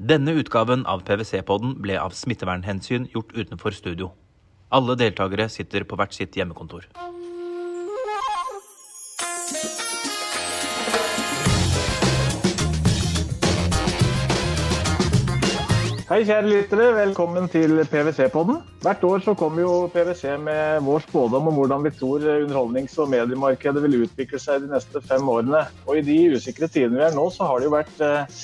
Denne utgaven av PwC-podden ble av smittevernhensyn gjort utenfor studio. Alle deltakere sitter på hvert sitt hjemmekontor. Hei, kjære lyttere. Velkommen til PwC-podden. Hvert år så kommer jo PwC med vår spådom om hvordan vi tror underholdnings- og mediemarkedet vil utvikle seg de neste fem årene. Og i de usikre tidene vi er nå, så har det jo vært eh,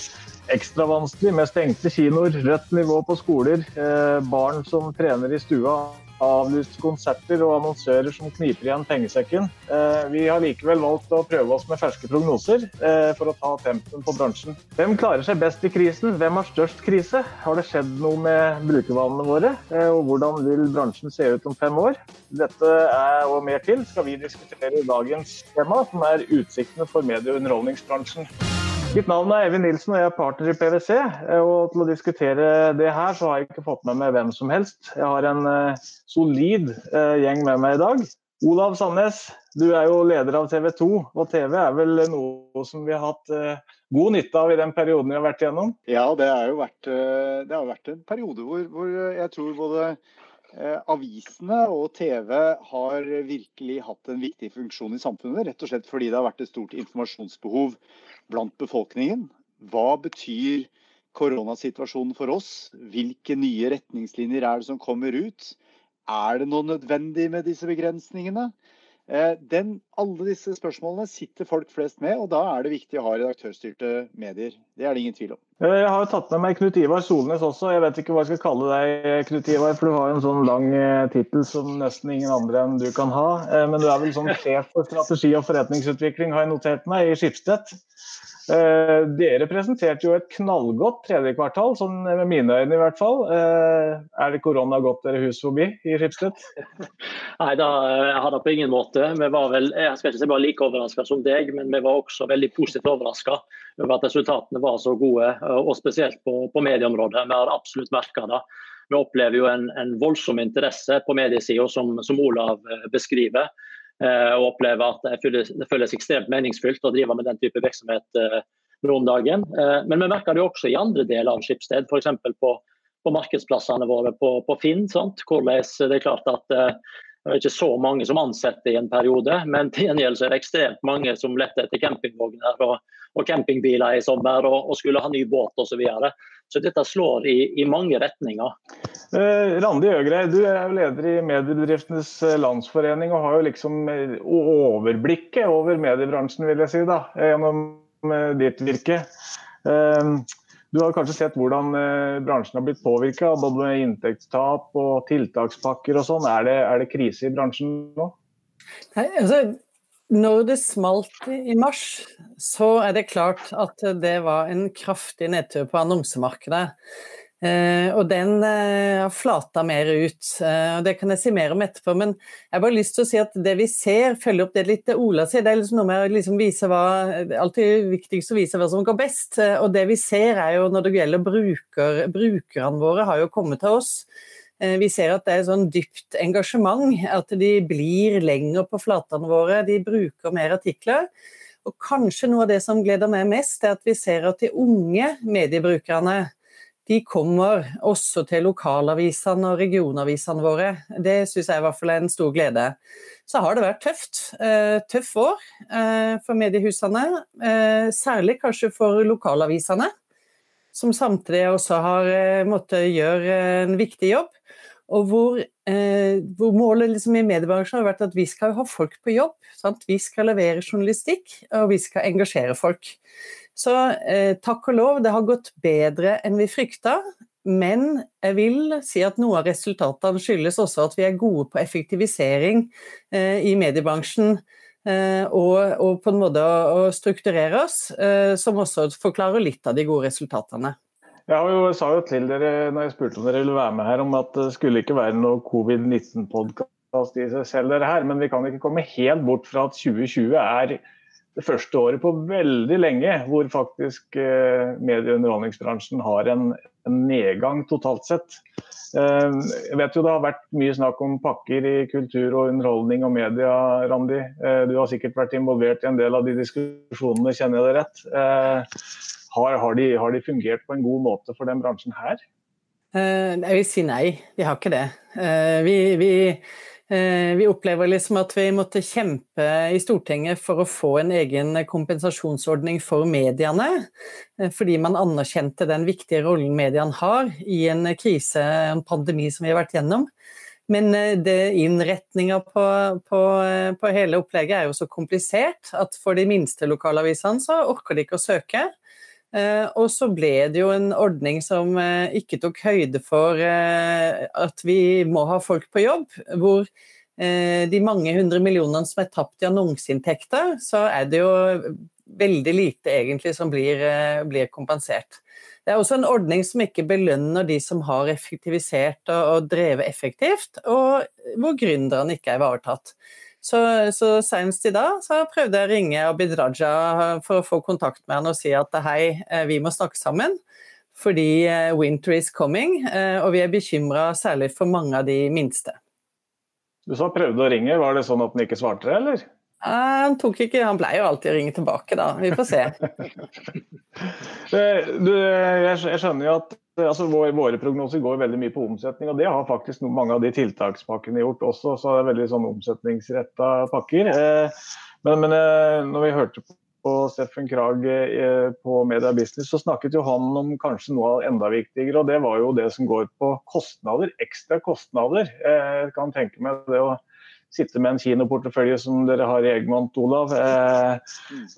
ekstra vanskelig med stengte kinoer, rødt nivå på skoler, eh, barn som trener i stua avlyste konserter og annonsører som kniper igjen pengesekken. Eh, vi har likevel valgt å prøve oss med ferske prognoser eh, for å ta tempen på bransjen. Hvem klarer seg best i krisen? Hvem har størst krise? Har det skjedd noe med brukervanene våre? Og hvordan vil bransjen se ut om fem år? Dette er og mer til skal vi diskutere i dagens tema, som er utsiktene for medie- og underholdningsbransjen. Mitt navn er Eivind Nilsen og jeg er partner i PwC. Og til å diskutere det her, så har jeg ikke fått med meg hvem som helst. Jeg har en uh, solid uh, gjeng med meg i dag. Olav Sandnes, du er jo leder av TV 2, og TV er vel noe som vi har hatt god nytte av i den perioden vi har vært igjennom? Ja, det jo vært, det har vært en periode hvor, hvor jeg tror både avisene og TV har virkelig hatt en viktig funksjon i samfunnet. Rett og slett fordi det har vært et stort informasjonsbehov blant befolkningen. Hva betyr koronasituasjonen for oss? Hvilke nye retningslinjer er det som kommer ut? Er det noe nødvendig med disse begrensningene? Eh, den, alle disse spørsmålene sitter folk flest med, og da er det viktig å ha redaktørstyrte medier. Det er det ingen tvil om. Eh, jeg har jo tatt med meg Knut Ivar Solnes også. Jeg vet ikke hva jeg skal kalle deg, Knut Ivar, for du har en sånn lang eh, tittel som nesten ingen andre enn du kan ha. Men du er vel sånn sjef for strategi og forretningsutvikling, har jeg notert meg, i Skipsted. Eh, dere presenterte jo et knallgodt tredje kvartal, sånn med mine øyne i hvert fall. Eh, er det korona gått dere hus forbi i Schibsted? Nei, da har det på ingen måte. Vi var vel, jeg skal ikke si bare like overraska som deg, men vi var også veldig positivt overraska over at resultatene var så gode, og spesielt på, på medieområdet. Vi har absolutt merka det. Vi opplever jo en, en voldsom interesse på mediesida, som, som Olav eh, beskriver. Eh, og opplever at det føles, det føles, ekstremt meningsfylt å drive med den type virksomhet eh, nå om dagen. Eh, men vi merker det også i andre deler av Skipsted, f.eks. På, på markedsplassene våre på, på Finn. Sant? Hvordan det er klart at det er ikke så mange som ansetter i en periode, men til gjengjeld er det ekstremt mange som letter etter campingvogner og, og campingbiler i sommer og, og skulle ha ny båt osv. Så, videre. så dette slår i, i mange retninger. Eh, Randi Øgrei, du er jo leder i Mediebedriftenes eh, Landsforening og har jo liksom eh, overblikket over mediebransjen, vil jeg si, da, gjennom ditt virke. Du har kanskje sett hvordan bransjen har blitt påvirka, både med inntektstap og tiltakspakker og sånn. Er, er, det krise i bransjen nå? Nei, altså, når det smalt i mars, så er det klart at det var en kraftig nedtur på annonsemarkedet. Eh, og den har har flata mer ut. Eh, og Det kan jeg si mer om etterpå. Men jeg har bare lyst til å si at det vi ser, følger opp det litt Ola sier. Det er liksom noe med å liksom vise hva alltid viktigst å vise hva som går best. og det vi ser er jo når det gjelder bruker, brukerne våre, har jo kommet til oss. Vi ser at det er sånn dypt engasjement, at de blir lenger på flatene våre. De bruker mer artikler. Og kanskje noe av det som gleder meg mest, er at vi ser at de unge mediebrukerne de kommer også til lokalavisene og regionavisene våre. Det syns jeg i hvert fall er en stor glede. Så har det vært tøft. Eh, tøff år eh, for mediehusene. Eh, særlig kanskje for lokalavisene, som samtidig også har måttet gjøre en viktig jobb. Og hvor, hvor målet liksom i mediebransjen har vært at vi skal ha folk på jobb. Sant? Vi skal levere journalistikk, og vi skal engasjere folk. Så eh, takk og lov, det har gått bedre enn vi frykta. Men jeg vil si at noe av resultatene skyldes også at vi er gode på effektivisering eh, i mediebransjen. Eh, og, og, på en måte å, å strukturere oss, eh, som også forklarer litt av de gode resultatene. Jeg jo, sa jo til dere når jeg spurte om dere ville være med her, om at det skulle ikke være noe covid-19-podkast i seg selv, dere her, men vi kan ikke komme helt bort fra at 2020 er det første året på veldig lenge hvor faktisk eh, medie- og underholdningsbransjen har en, en, nedgang totalt sett. Eh, jeg vet jo Det har vært mye snakk om pakker i kultur og underholdning og media, Randi. Eh, du har sikkert vært involvert i en del av de diskusjonene, kjenner jeg det rett. Eh, har, har, de, har, de, fungert på en god måte for den bransjen her? Jeg vil si nei, de har ikke det. Vi, vi Eh, vi opplever liksom at vi måtte kjempe i Stortinget for å få en egen kompensasjonsordning for mediene, eh, fordi man anerkjente den viktige rollen mediene har i en krise, en pandemi som vi har vært gjennom. Men eh, innretninga på, på, på, hele opplegget er jo så komplisert at for de minste lokalavisene så orker de ikke å søke. Og så ble det jo en ordning som ikke tok høyde for at vi må ha folk på jobb. Hvor de mange hundre millionene som er tapt i annonseinntekter, så er det jo veldig lite egentlig som blir, blir, kompensert. Det er også en ordning som ikke belønner de som har effektivisert og, og drevet effektivt, og hvor gründerne ikke er ivaretatt. Så, så senest i dag så prøvde jeg å ringe Abid Raja for å få kontakt med han og si at hei, eh, vi må snakke sammen. Fordi eh, winter is coming, eh, og vi er bekymra særlig for mange av de minste. Du sa prøvde å ringe, var det sånn at han ikke svarte, eller? Han tok ikke, han pleier jo alltid å ringe tilbake, da. Vi får se. du, jeg skjønner jo at altså Våre prognoser går veldig mye på omsetning, og det har faktisk mange av de tiltakspakkene gjort også. Så det er veldig sånn omsetningsretta pakker. Eh, men, men, eh, når vi hørte på Steffen Krag eh, på Media Business, så snakket jo han om kanskje noe enda viktigere, og det var jo det som går på kostnader. Ekstra kostnader. Jeg kan tenke meg det å sitte med en kinoportefølje som dere har i Eggmont, Olav,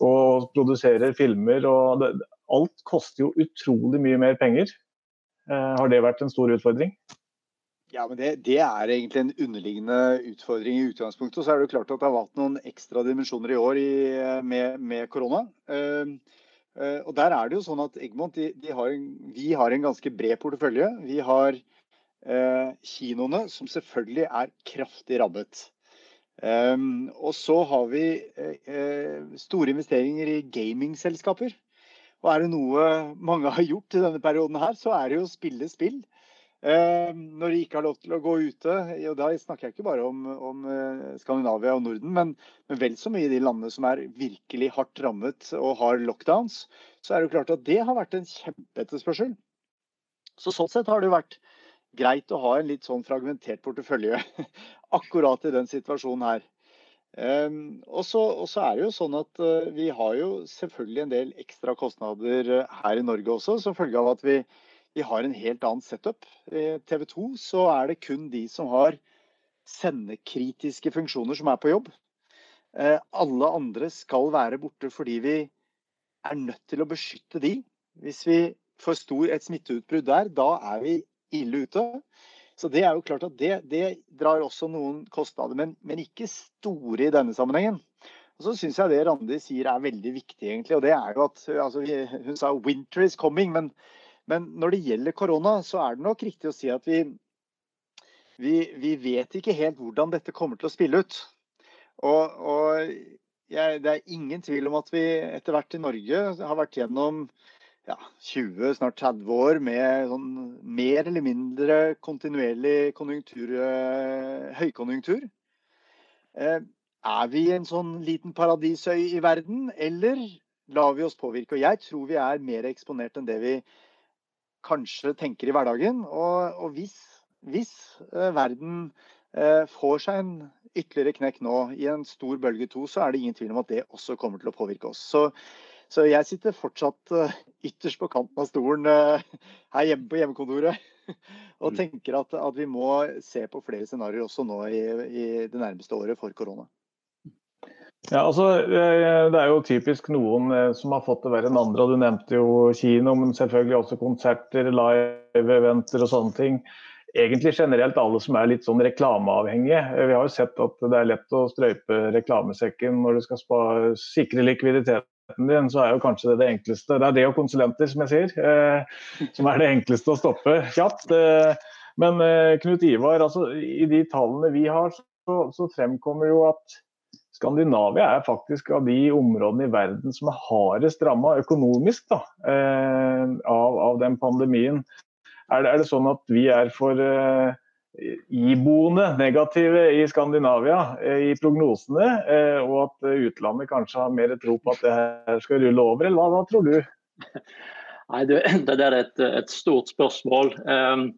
og produserer filmer. og det, Alt koster jo utrolig mye mer penger. Eh, har det vært en stor utfordring? Ja, men det, det, er egentlig en underliggende utfordring i utgangspunktet. Så er det jo klart at det har vært noen ekstra dimensjoner i år i, med, med, korona. Uh, uh, og der er det jo sånn at Egmont de, de har en, vi har en ganske bred portefølje. Vi har uh, kinoene, som selvfølgelig er kraftig rammet. Um, og så har vi store investeringer i gamingselskaper. Og er det noe mange har gjort i denne perioden her, så er det jo å spille spill. Uh, når de ikke har lov til å gå ute, og da snakker jeg ikke bare om, om eh, Skandinavia og Norden, men, men, vel så mye i de landene som er virkelig hardt rammet og har lockdowns, så er det jo klart at det har vært en kjempeetterspørsel. Så sånn sett har det jo vært greit å ha en litt sånn fragmentert portefølje akkurat i den situasjonen her. Um, og så er det jo sånn at uh, vi har jo selvfølgelig en del ekstra kostnader uh, her i Norge også, som følge av at vi, vi har en helt annen setup. I TV 2 så er det kun de som har sendekritiske funksjoner som er på jobb. Uh, alle andre skal være borte fordi vi er nødt til å beskytte de. Hvis vi får stor, et smitteutbrudd der, da er vi ille ute. Så det er jo klart at det, det drar også noen kostnader, men, men, ikke store i denne sammenhengen. Og så syns jeg det Randi sier er veldig viktig, egentlig. Og det er jo at altså, Hun sa 'winter is coming', men, men, når det gjelder korona, så er det nok riktig å si at vi, vi, vi vet ikke helt hvordan dette kommer til å spille ut. Og, og jeg, det er ingen tvil om at vi etter hvert i Norge har vært gjennom ja, 20, snart 30 år med sånn mer eller mindre kontinuerlig konjunktur, eh, høykonjunktur. Eh, er vi en sånn liten paradisøy i verden, eller lar vi oss påvirke? Og jeg tror vi er mer eksponert enn det vi kanskje tenker i hverdagen. Og, og hvis, hvis eh, verden får seg en ytterligere knekk nå i en stor bølge to, så er det ingen tvil om at det også kommer til å påvirke oss. Så så jeg sitter fortsatt uh, ytterst på kanten av stolen uh, her hjemme på hjemmekontoret. og mm. tenker at, at, vi må se på flere scenarioer også nå i, i, det nærmeste året for korona. Ja, altså, eh, Det er jo typisk noen som har fått det verre enn andre. og Du nevnte jo kino, men selvfølgelig også konserter, live-eventer og sånne ting egentlig generelt alle som er litt sånn reklameavhengige. Vi har jo sett at det er lett å strøype reklamesekken når du skal sikre likviditeten din, så er jo kanskje det det enkleste. Det er det og konsulenter, som jeg sier, eh, som er det enkleste å stoppe kjapt. Eh, men eh, Knut Ivar, altså, i de tallene vi har, så, så, fremkommer jo at Skandinavia er faktisk av de områdene i verden som er hardest ramma økonomisk da, eh, av, av, den pandemien. Er det, er det, sånn at vi er for eh, iboende negative i Skandinavia eh, i prognosene, eh, og at utlandet kanskje har mer tro på at det her skal rulle over, eller hva, hva tror du? Nei, det, det er et, et, stort spørsmål. Um,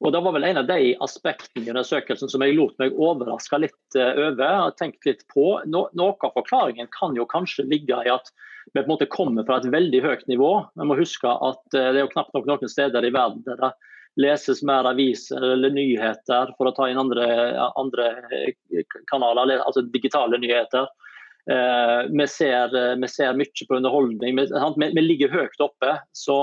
og Det var vel en av de aspektene i undersøkelsen som jeg lot meg overraske litt over. og tenkt litt på. No, noe av forklaringen kan jo kanskje ligge i at vi på en måte kommer fra et veldig høyt nivå. Vi må huske at Det er jo knapt nok noen steder i verden der det leses mer aviser eller nyheter, for å ta inn andre, andre kanaler, altså digitale nyheter. Eh, vi, ser, eh, vi, ser, mye på underholdning. Vi, vi ligger høyt oppe. Så,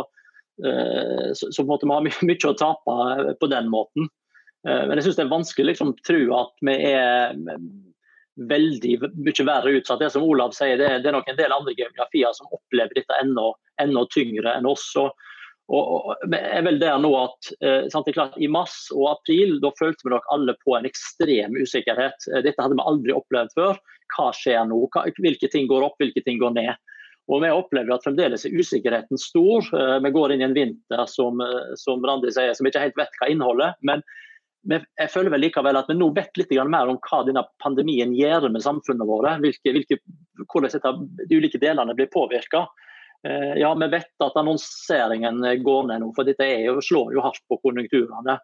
eh, så, så vi har mye å tape på den måten. Men jeg syns det er vanskelig liksom, å tro at vi er veldig mye verre utsatt. Det som Olav sier, det, det er nok en del andre geografier som opplever dette enda, enda tyngre enn oss. Og, og, og er vel der nå at eh, sant, klart, I mars og april da følte vi nok alle på en ekstrem usikkerhet. Dette hadde vi aldri opplevd før hva skjer nå? hvilke ting går opp, hvilke ting går ned? Og Vi opplever at fremdeles er usikkerheten stor. Eh, vi går inn i en vinter som, eh, som Randi sier, som ikke helt vet hva inneholder. Men jeg føler vel likevel at vi nå vet litt mer om hva denne pandemien gjør med samfunnet hvilke, hvordan de ulike delene blir påvirka. Eh, ja, vi vet at annonseringen går ned nå, for dette jo, slår jo hardt på konjunkturene.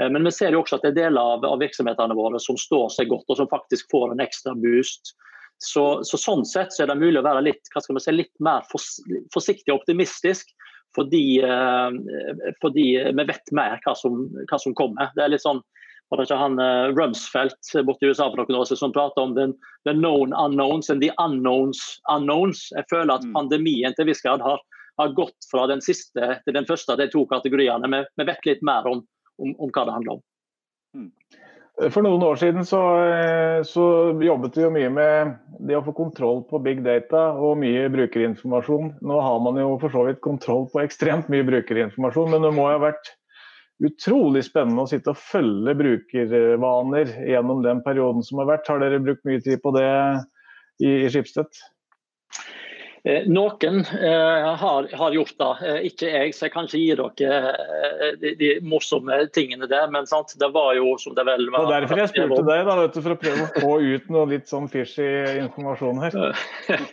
Eh, men vi ser jo også at det er deler av, av virksomhetene våre som står seg godt, og som faktisk får en ekstra boost. Så, så Sånn sett så er det mulig å være litt, si, litt mer forsiktig og optimistisk. Fordi, eh, fordi, vi vet mer hva som, hva som, kommer. Det er litt sånn, var det ikke han uh, Rumsfeldt borte i USA for noen år siden som pratet om den, the known unknowns and the unknowns unknowns. Jeg føler at mm. pandemien til viss grad har, har, gått fra den siste til den første av de to kategoriene. Vi, vi vet litt mer om om, om hva det handler om. Hmm. For noen år siden så, eh, så, jobbet vi jo mye med det å få kontroll på big data og mye brukerinformasjon. Nå har man jo for så vidt kontroll på ekstremt mye brukerinformasjon, men det må ha vært utrolig spennende å sitte og følge brukervaner gjennom den perioden som har vært. Har dere brukt mye tid på det i, i Skipstedt? Eh, noen eh, har, har, gjort det, eh, ikke jeg, så jeg kan ikke gi dere de, de morsomme tingene der. Men sant, det var jo som det vel var. Det var derfor jeg spurte deg, da, vet du, for å prøve å få ut noe litt sånn fishy informasjon her.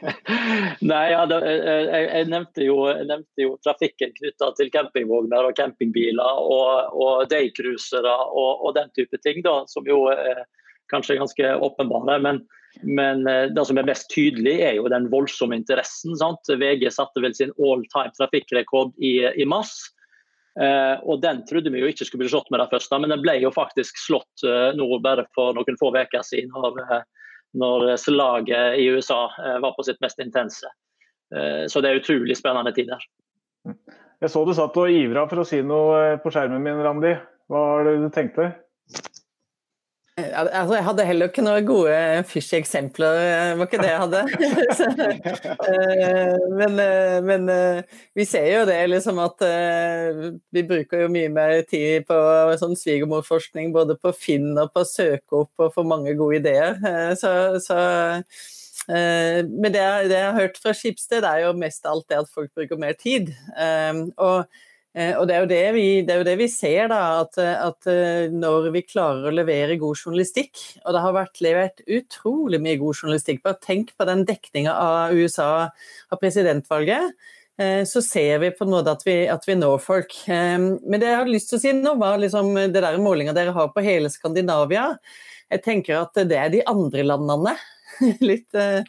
Nei, ja, det, jeg, jeg, nevnte jo, jeg, nevnte jo, trafikken knytta til campingvogner og campingbiler og, og daycruisere og, og, den type ting, da, som jo er kanskje ganske åpenbare. men men eh, det som er mest tydelig, er jo den voldsomme interessen. Sant? VG satte vel sin all time trafikkrekord i, i mars. Eh, og Den trodde vi jo ikke skulle bli slått med det første, men den ble jo faktisk slått eh, nå bare for noen få uker siden. Når, eh, når slaget i USA eh, var på sitt mest intense. Eh, så det er utrolig spennende tider. Jeg så du satt og ivra for å si noe på skjermen min, Randi. Hva var det du tenkte? Altså, jeg hadde heller ikke noen gode fishy eksempler, det var ikke det jeg hadde. Eh, men, eh, men, eh, vi ser jo det liksom at vi bruker jo mye mer tid på sånn svigermorforskning, både på Finn og på å søke opp og få mange gode ideer. Så, så men det, det, jeg har hørt fra Skipsted, er jo mest alt det at folk bruker mer tid. Og Eh, og det er det vi, det jo det vi ser, da, at, at, eh, når vi klarer å levere god journalistikk, og det har vært levert utrolig mye god journalistikk, bare tenk på den dekninga av USA av presidentvalget, eh, så ser vi på en måte at vi, at vi når folk. Men det jeg hadde lyst til å si nå, var liksom det der målinga dere har på hele Skandinavia. Jeg tenker at det er de andre landene litt uh,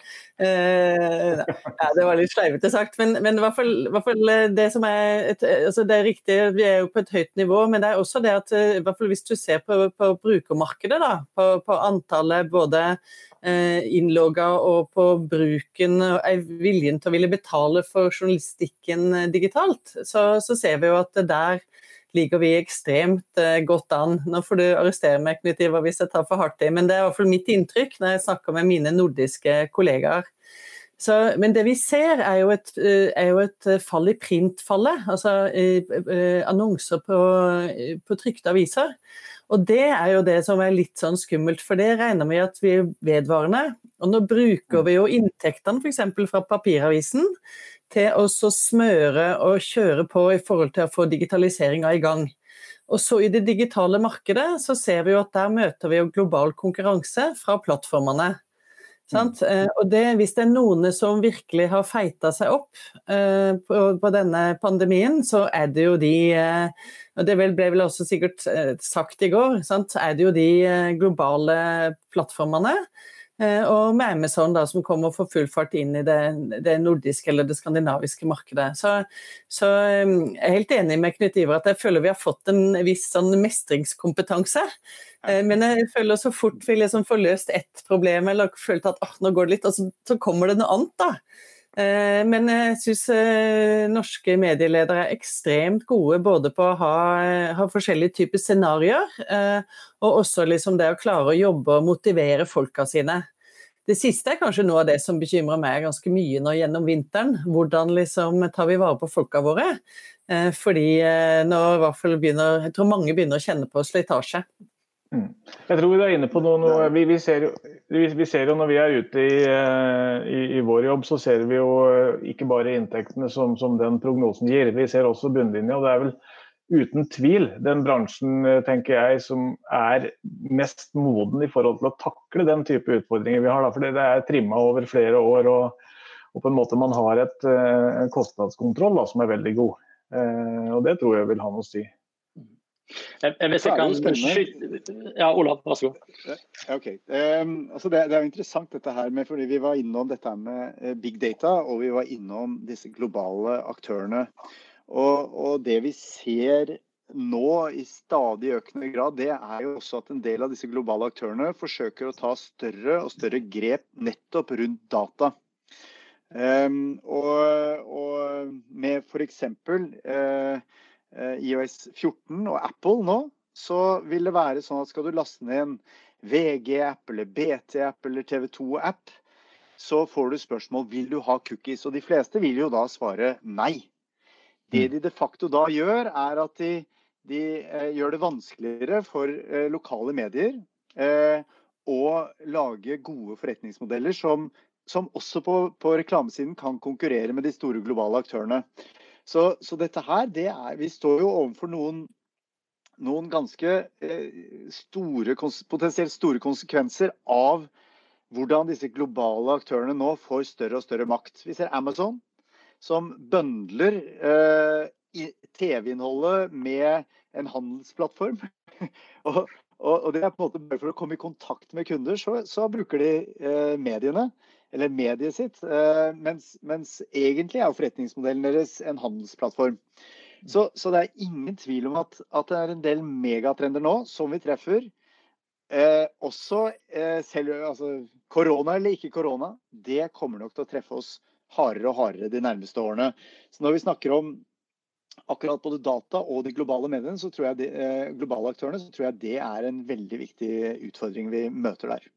uh, ja, Det var litt sleivete sagt, men, men i, hvert fall, eh, det som er et, altså Det er riktig, vi er jo på et høyt nivå, men det er også det at i hvert fall hvis du ser på, på brukermarkedet, da, på, på antallet både uh, innlogga og på bruken og viljen til å ville betale for journalistikken digitalt, så, så ser vi jo at der ligger vi ekstremt uh, godt an. Nå får du arrestere meg Knut Ivar, hvis jeg tar for hardt i, men det er i hvert fall mitt inntrykk når jeg snakker med mine nordiske kollegaer. Så, men det vi ser, er jo et, eh, er jo et fall i printfallet. Altså uh, annonser på, på trykte aviser. Og det er jo det som er litt sånn skummelt, for det regner vi at vi er vedvarende. Og nå bruker vi jo inntektene f.eks. fra papiravisen til å smøre og kjøre på i forhold til å få digitaliseringa i gang. Og så I det digitale markedet så ser vi jo at der møter vi jo global konkurranse fra plattformene. Mm. Og det, hvis det er noen som virkelig har feita seg opp uh, på, på, denne pandemien, så er det jo de uh, og Det ble vel også sikkert eh, sagt i går, sant? er det jo de eh, globale plattformene. Eh, og med Amazon da, som kommer for full fart inn i det, det nordiske eller det skandinaviske markedet. Så, så, jeg er helt enig med Knut Iver at jeg føler vi har fått en viss sånn mestringskompetanse. Men jeg føler så fort vi liksom får løst ett problem eller følt at oh, nå går det litt, og så, så kommer det noe annet. da. Eh, men jeg syns eh, norske medieledere er ekstremt gode både på å ha, ha forskjellige typer scenarioer, eh, og også liksom det å klare å jobbe og motivere folka sine. Det siste er kanskje noe av det som bekymrer meg ganske mye nå gjennom vinteren. Hvordan liksom tar vi vare på folka våre? Fordi nå i hvert fall begynner, jeg tror mange begynner å kjenne på slitasje. Mm. Jeg tror vi er inne på noe, noe vi, vi, ser jo, vi, ser jo, Når vi er ute i, eh, i, i, vår jobb, så ser vi jo eh, ikke bare inntektene som, som den prognosen gir. Vi ser også bunnlinja. og Det er vel uten tvil den bransjen eh, tenker jeg, som er mest moden i forhold til å takle den type utfordringer vi har. Da. Fordi det er trimma over flere år, og, og, på en måte man har et, en kostnadskontroll da, som er veldig god. og Det tror jeg vil ha noe å si. Hvis jeg kan skyte Ja, Olav, vær så god. Okay. um, altså det, det, er jo interessant dette her med, fordi vi var innom dette med eh, big data, og vi var innom disse globale aktørene. Og, og det vi ser nå i stadig økende grad, det er jo også at en del av disse globale aktørene forsøker å ta større og større grep nettopp rundt data. Um, og, og med f.eks. Uh, Eh, IOS 14 og Apple nå, så vil det være sånn at skal du laste ned en VG-app eller BT-app eller TV2-app, så får du spørsmål vil du ha cookies. Og de fleste vil jo da svare nei. Det mm. de de facto da gjør, er at de, de eh, gjør det vanskeligere for eh, lokale medier eh, å lage gode forretningsmodeller som, som også på, på, reklamesiden kan konkurrere med de store globale aktørene. Så, så, dette her, det er Vi står jo overfor noen, noen ganske eh, store, potensielt store konsekvenser av hvordan disse globale aktørene nå får større og større makt. Vi ser Amazon, som bøndler eh, TV-innholdet med en handelsplattform. og, og, og, det er på en måte bare for å komme i kontakt med kunder, så, så bruker de eh, mediene eller mediet sitt. Eh, mens, mens, egentlig er forretningsmodellen deres en handelsplattform. Så, så, det er ingen tvil om at, at, det er en del megatrender nå som vi treffer. Eh, også eh, selv altså, korona eller ikke korona, det kommer nok til å treffe oss hardere og hardere de nærmeste årene. Så når vi snakker om akkurat både data og de globale mediene, så tror jeg de, eh, globale aktørene, så tror jeg det er en veldig viktig utfordring vi møter der.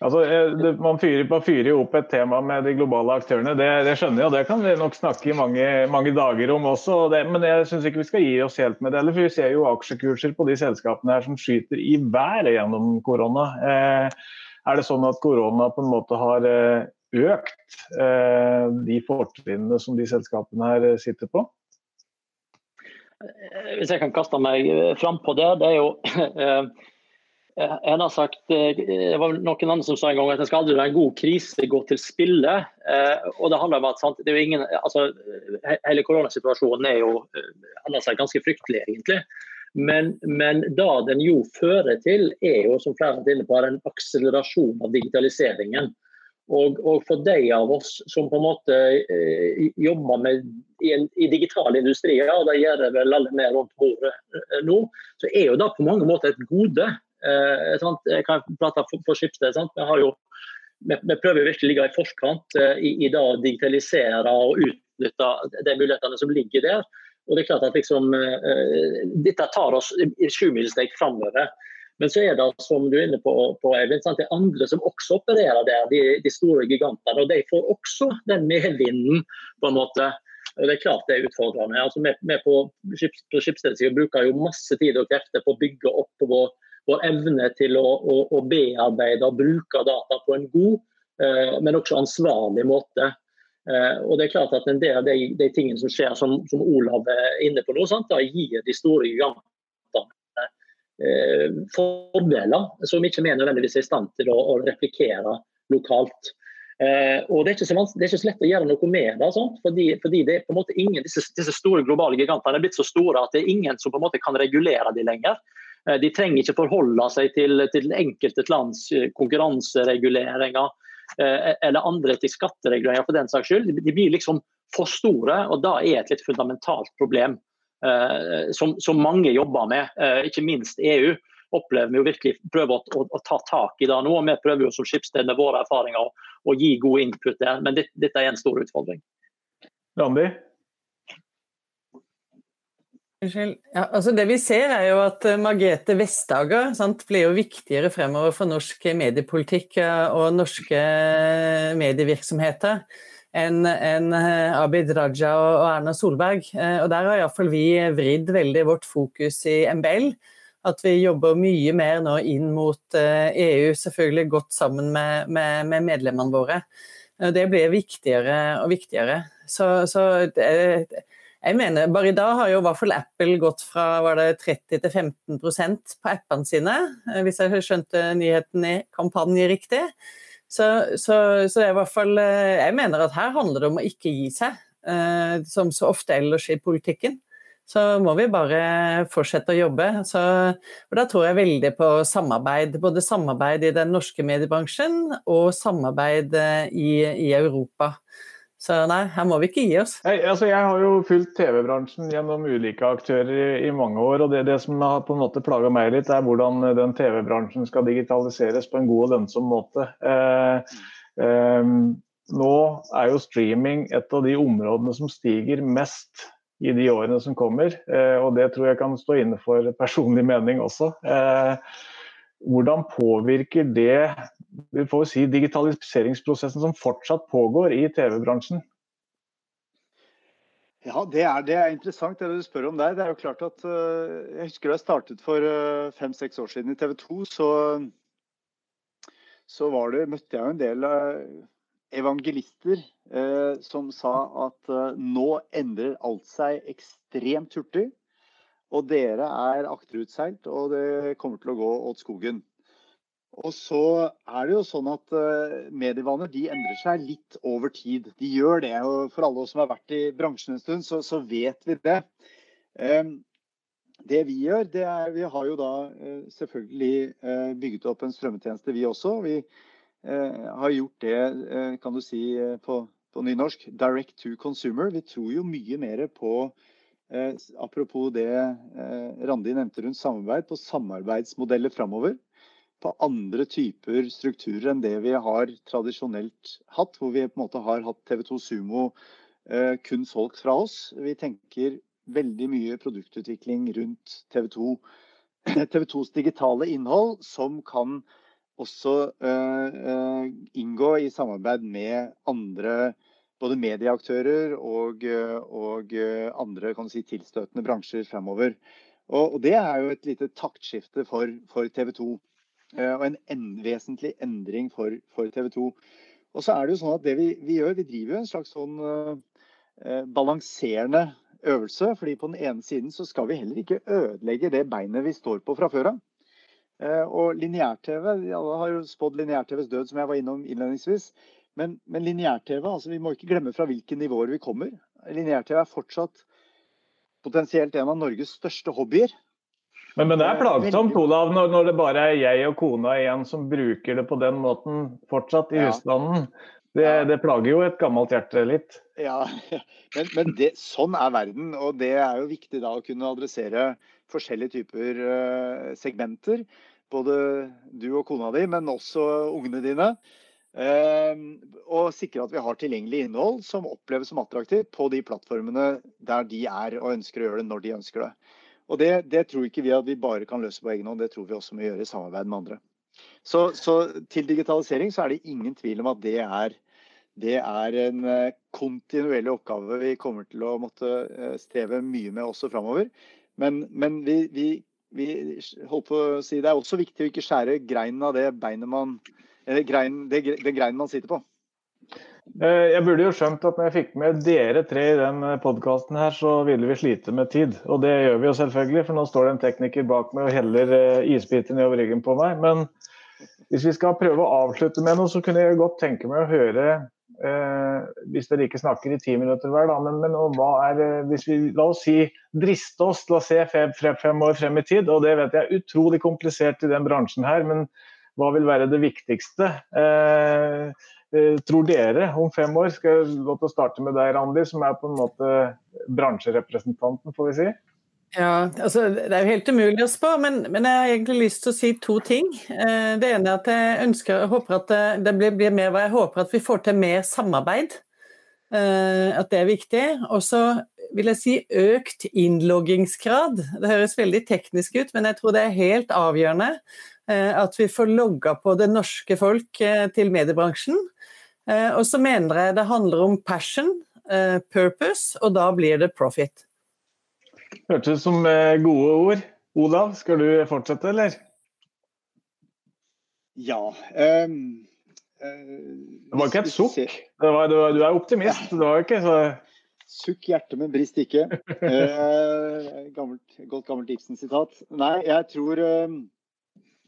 Altså, det, man, fyrer, man fyrer jo opp et tema med de globale aktørene, det, det skjønner jeg. og Det kan vi nok snakke i mange, mange dager om også. Det, men jeg syns ikke vi skal gi oss helt med det. for Vi ser jo aksjekurser på de selskapene her som skyter i været gjennom korona. Eh, er det sånn at korona på en måte har eh, økt eh, de fortrinnene som de selskapene her sitter på? Hvis jeg kan kaste meg fram på det. Det er jo En har sagt, eh, Det var noen andre som sa en gang at det skal aldri være en god krise gå til spille. Eh, og det handler om at sant, det er ingen, altså, Hele koronasituasjonen er jo handler ganske fryktelig, egentlig. Men, men da den jo fører til, er jo som flere har på, en akselerasjon av digitaliseringen. Og, og, for de av oss som på en måte eh, jobber med, i, en, i digitale industrier, og det gjør det vel alle mer rundt bordet eh, nå, så er jo det på mange måter et gode. Eh, jeg kan prate for, for Skipsted. Vi, jo, vi, vi, prøver virkelig å ligge i forkant eh, i, i det å digitalisere og utnytte de mulighetene som ligger der. Og det er klart at liksom, eh, Dette tar oss sjumilssteg framover. Men så er det som du er inne på, på Eivind, det er andre som også opererer der, de, de, store gigantene. og De får også den medvinden. på en måte. Og Det er klart det er utfordrende. Altså, vi, vi på, på bruker jo masse tid og krefter på å bygge opp vår vår evne til å, å, å, bearbeide og bruke data på en god, eh, men også ansvarlig måte. Eh, og det er klart at En del av de, de tingene som skjer, som, som, Olav er inne på nå, sant, da gir de store gigantene eh, fordeler som ikke vi nødvendigvis er i stand til å, å replikere lokalt. Eh, og det er, så, det er, ikke så, lett å gjøre noe med det. Fordi, fordi, det er på en måte ingen, disse, disse, store globale gigantene er blitt så store at det er ingen som på en måte kan regulere dem lenger. Eh, de trenger ikke forholde seg til, til enkelte lands eh, konkurransereguleringer eh, eller andre til skattereguleringer for den saks skyld. De blir liksom for store, og da er et litt fundamentalt problem som, som, mange jobber med, ikke minst EU opplever vi å virkelig prøve å, å, å, ta tak i det nå. og Vi prøver jo som skipssted med våre erfaringer å, gi god input der, men dette, dette er en stor utfordring. Randi? Ja, altså det vi ser er jo at eh, Margrethe Vestager sant, blir jo viktigere fremover for norsk mediepolitikk eh, og norske medievirksomheter enn en eh, Abid Raja og Erna Solberg. Og Der har iallfall vi vridd veldig vårt fokus i MBL at vi jobber mye mer nå inn mot EU, eh, e selvfølgelig godt sammen med, med, med medlemmene våre. Det blir viktigere og viktigere. Så, så det, jeg mener, Bare i dag har jo i hvert fall Apple gått fra var det 30 til 15% på appene sine, eh, hvis jeg skjønte nyheten i kampanje riktig. Så, så, så er i hvert fall, eh, jeg mener at her handler det om å ikke gi seg, som så ofte ellers i politikken så må vi bare fortsette å jobbe. Så, og da tror jeg veldig på samarbeid. Både samarbeid i den norske mediebransjen og samarbeid eh, i, i Europa. Så nei, her må vi ikke gi oss. Hey, altså jeg har jo fulgt TV-bransjen gjennom ulike aktører i, i, mange år. og det, det, som har på en måte plaga meg litt, er hvordan den TV-bransjen skal digitaliseres på en god og lønnsom måte. Eh, eh, nå er jo streaming et av de områdene som stiger mest i de årene som kommer. Eh, og det tror jeg kan stå inne for personlig mening også. Eh, hvordan påvirker det vi får si, digitaliseringsprosessen som fortsatt pågår i TV-bransjen? Ja, det er, det er, interessant det du spør om der. Det er jo klart at uh, Jeg husker da jeg startet for uh, fem-seks år siden i TV 2, så, så det, møtte jeg jo en del uh, evangelister eh, som sa at eh, nå endrer alt seg ekstremt hurtig. Og dere er akterutseilt, og det kommer til å gå åt skogen. Og så er det jo sånn at uh, medievaner de endrer seg litt over tid. De gjør det. og For alle oss som har vært i bransjen en stund, så, så vet vi det. Um, det vi gjør, det er Vi har jo da uh, selvfølgelig uh, bygget opp en strømmetjeneste, vi også. Vi Eh, har gjort det, eh, kan du si eh, på, på nynorsk, direct to consumer. Vi tror jo mye mer på Apropos det Randi nevnte rundt samarbeid, på samarbeidsmodeller framover. På andre typer strukturer enn det vi har tradisjonelt hatt, hvor vi på en måte har hatt TV 2 Sumo kun solgt fra oss. Vi tenker veldig mye produktutvikling rundt TV 2. TV 2s digitale innhold som kan også eh, inngå i samarbeid med andre både medieaktører og, og andre kan si, tilstøtende bransjer fremover. Og, og, Det er jo et lite taktskifte for, for TV 2. Uh, og en, en, vesentlig endring for, for, TV 2. Og så er det jo sånn at det vi, vi gjør, vi driver jo en slags sånn uh, balanserende øvelse. fordi på den ene siden så skal vi heller ikke ødelegge det beinet vi står på fra før av. Eh, og lineær-TV, alle har jo spådd lineær-TVs død, som jeg var innom innledningsvis. Men, men lineær-TV, altså vi må ikke glemme fra hvilke nivåer vi kommer. Lineær-TV er fortsatt potensielt en av Norges største hobbyer. Men, men det er plagsomt Olav, når, når, det bare er jeg og kona igjen som bruker det på den måten fortsatt i ja. husstanden. Det, ja. det, plager jo et gammelt hjerte litt. Ja, men, men det, sånn er verden. Og det er jo viktig da å kunne adressere forskjellige typer uh, segmenter både du og kona di, men også ungene dine. Uh, og sikre at vi har tilgjengelig innhold som oppleves som attraktivt på de plattformene der de er og ønsker å gjøre det når de ønsker det. Og det, det tror ikke vi at vi bare kan løse på egen hånd, det tror vi også må gjøre i samarbeid med andre. Så, så til digitalisering så er det ingen tvil om at det er, det er en eh, kontinuerlig oppgave vi kommer til å måtte eh, streve mye med også framover. Men, men vi, vi vi holdt på å si, Det er også viktig å ikke skjære greinen av det beinet man, grein, det, det greinen man sitter på. Eh, jeg burde jo skjønt at når jeg fikk med dere tre i den eh, podkasten her, så ville vi slite med tid. Og det gjør vi jo selvfølgelig, for nå står det en tekniker bak meg og heller eh, isbiter nedover ryggen på meg. Men Hvis vi skal prøve å avslutte med noe, så kunne jeg godt tenke meg å høre Eh, hvis dere ikke snakker i ti minutter hver, da. Men, men hva er hvis vi La oss si driste oss til å se fem, fem, år frem i tid, og det vet jeg er utrolig komplisert i den bransjen her. Men hva vil være det viktigste? Eh tror dere om fem år? Skal jeg til å starte med deg, Randi, som er på en måte bransjerepresentanten, får vi si? Ja, altså Det er jo helt umulig å spå, men, men, jeg har egentlig lyst til å si to ting. Eh, det ene er at jeg ønsker, jeg håper at det, det blir, blir, mer hva jeg håper at vi får til mer samarbeid. Eh, at det er viktig. Og så vil jeg si økt innloggingsgrad. Det høres veldig teknisk ut, men jeg tror det er helt avgjørende eh, at vi får logga på det norske folk til mediebransjen. Og så mener jeg det handler om passion, purpose, og da blir det profit. Hørtes ut som eh, gode ord. Olav, skal du fortsette, eller? Ja. Um, uh, det var ikke et sukk. Det var, det var, du er optimist. Det var ikke så Sukk hjertet, men brist ikke. Uh, gammelt, godt gammelt Ibsen-sitat. Nei, jeg tror uh,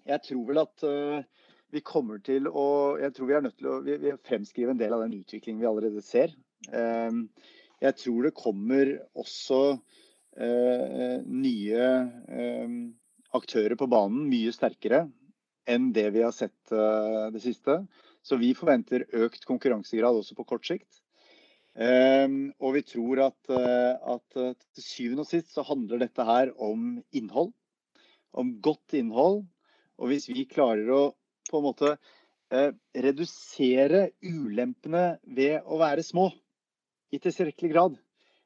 Jeg tror vel at uh, vi kommer til å Jeg tror vi er nødt til å vi, vi fremskrive en del av den utviklingen vi allerede ser. jeg tror det kommer også Eh, nye eh, aktører på banen mye sterkere enn det vi har sett eh, det siste. Så vi forventer økt konkurransegrad også på kort sikt. og vi tror at, at til syvende og sist så handler dette her om innhold. Om godt innhold. Og hvis vi klarer å på en måte redusere ulempene ved å være små i tilstrekkelig grad,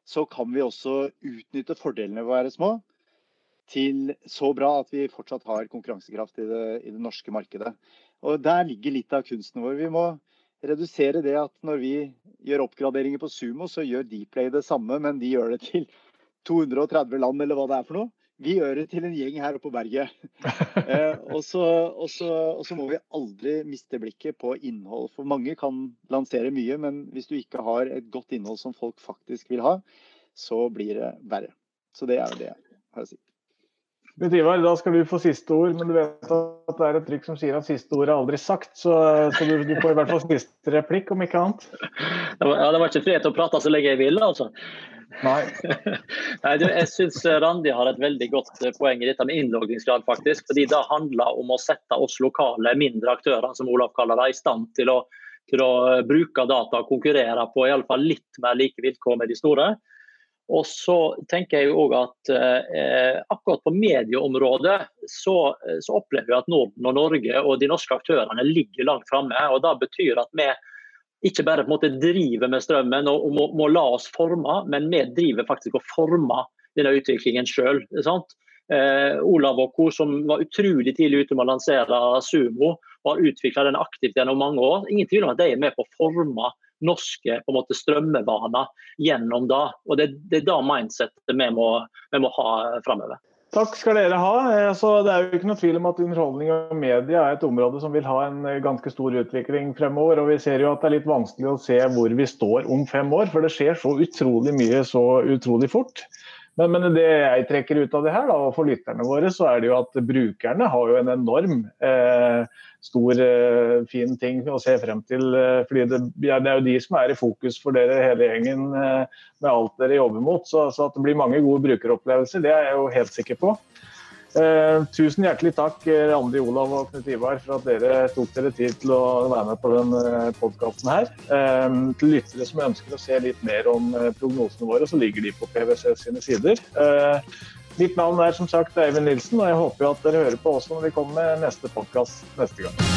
så kan vi også utnytte fordelene ved å være små til så bra at vi fortsatt har konkurransekraft i det, i det, norske markedet. Og Der ligger litt av kunsten vår. Vi må redusere det at når vi gjør oppgraderinger på Sumo, så gjør Dplay det samme, men de gjør det til 230 land, eller hva det er for noe. Vi gjør det til en gjeng her oppe på berget. eh, og, så, og, så, og, så, må vi aldri miste blikket på innhold. For mange kan lansere mye, men hvis du ikke har et godt innhold som folk faktisk vil ha, så blir det verre. Så det er det jeg har å si. Bent Ivar, da skal du få siste ord, men du vet at det er et trykk som sier at siste ord er aldri sagt. Så, så du, du, får i hvert fall siste replikk, om ikke annet. Ja, det var ikke frihet til å prate så lenge jeg ville, altså. Nei. Nei du, jeg syns Randi har et veldig godt eh, poeng i dette med innloggingsgrad. faktisk, fordi Det handler om å sette oss lokale mindre aktører som Olav kaller det, i stand til å, til å bruke data og konkurrere på i alle fall litt mer like vilkår med de store. Og så tenker jeg jo at eh, akkurat på medieområdet så, så opplever vi at Norden og Norge og de norske aktørene ligger langt framme. Og det betyr at vi ikke bare på en måte driver med strømmen og, må, må, la oss forme, men vi driver faktisk og former denne utviklingen sjøl. Eh, Olav og co. som var utrolig tidlig ute med å lansere Sumo og har utvikla den aktivt gjennom mange år. Ingen tvil om at de er med på å forme norske på en måte, strømmevaner gjennom det. Og Det, det er da mindsettet vi må, vi må ha framover. Takk skal dere ha. Altså, det er jo ikke noe tvil om at underholdning og media er et område som vil ha en eh, ganske stor utvikling fremover. og Vi ser jo at det er litt vanskelig å se hvor vi står om fem år, for det skjer så utrolig mye så utrolig fort. Men, men, det jeg trekker ut av det her, da, og for lytterne våre, så er det jo at brukerne har jo en enorm eh, stor, eh, fin ting å se frem til. Eh, fordi det, ja, det, er jo de som er i fokus for dere hele gjengen eh, med alt dere jobber mot. Så, så, at det blir mange gode brukeropplevelser, det er jeg jo helt sikker på. Eh, tusen hjertelig takk Randi Olav og Knut Ivar for at dere tok dere tid til å være med på denne podkasten her. Eh, til lyttere som ønsker å se litt mer om prognosene våre, så ligger de på PwC sine sider. Eh, mitt navn er som sagt Eivind Nilsen, og jeg håper at dere hører på også når vi kommer med neste podkast neste gang.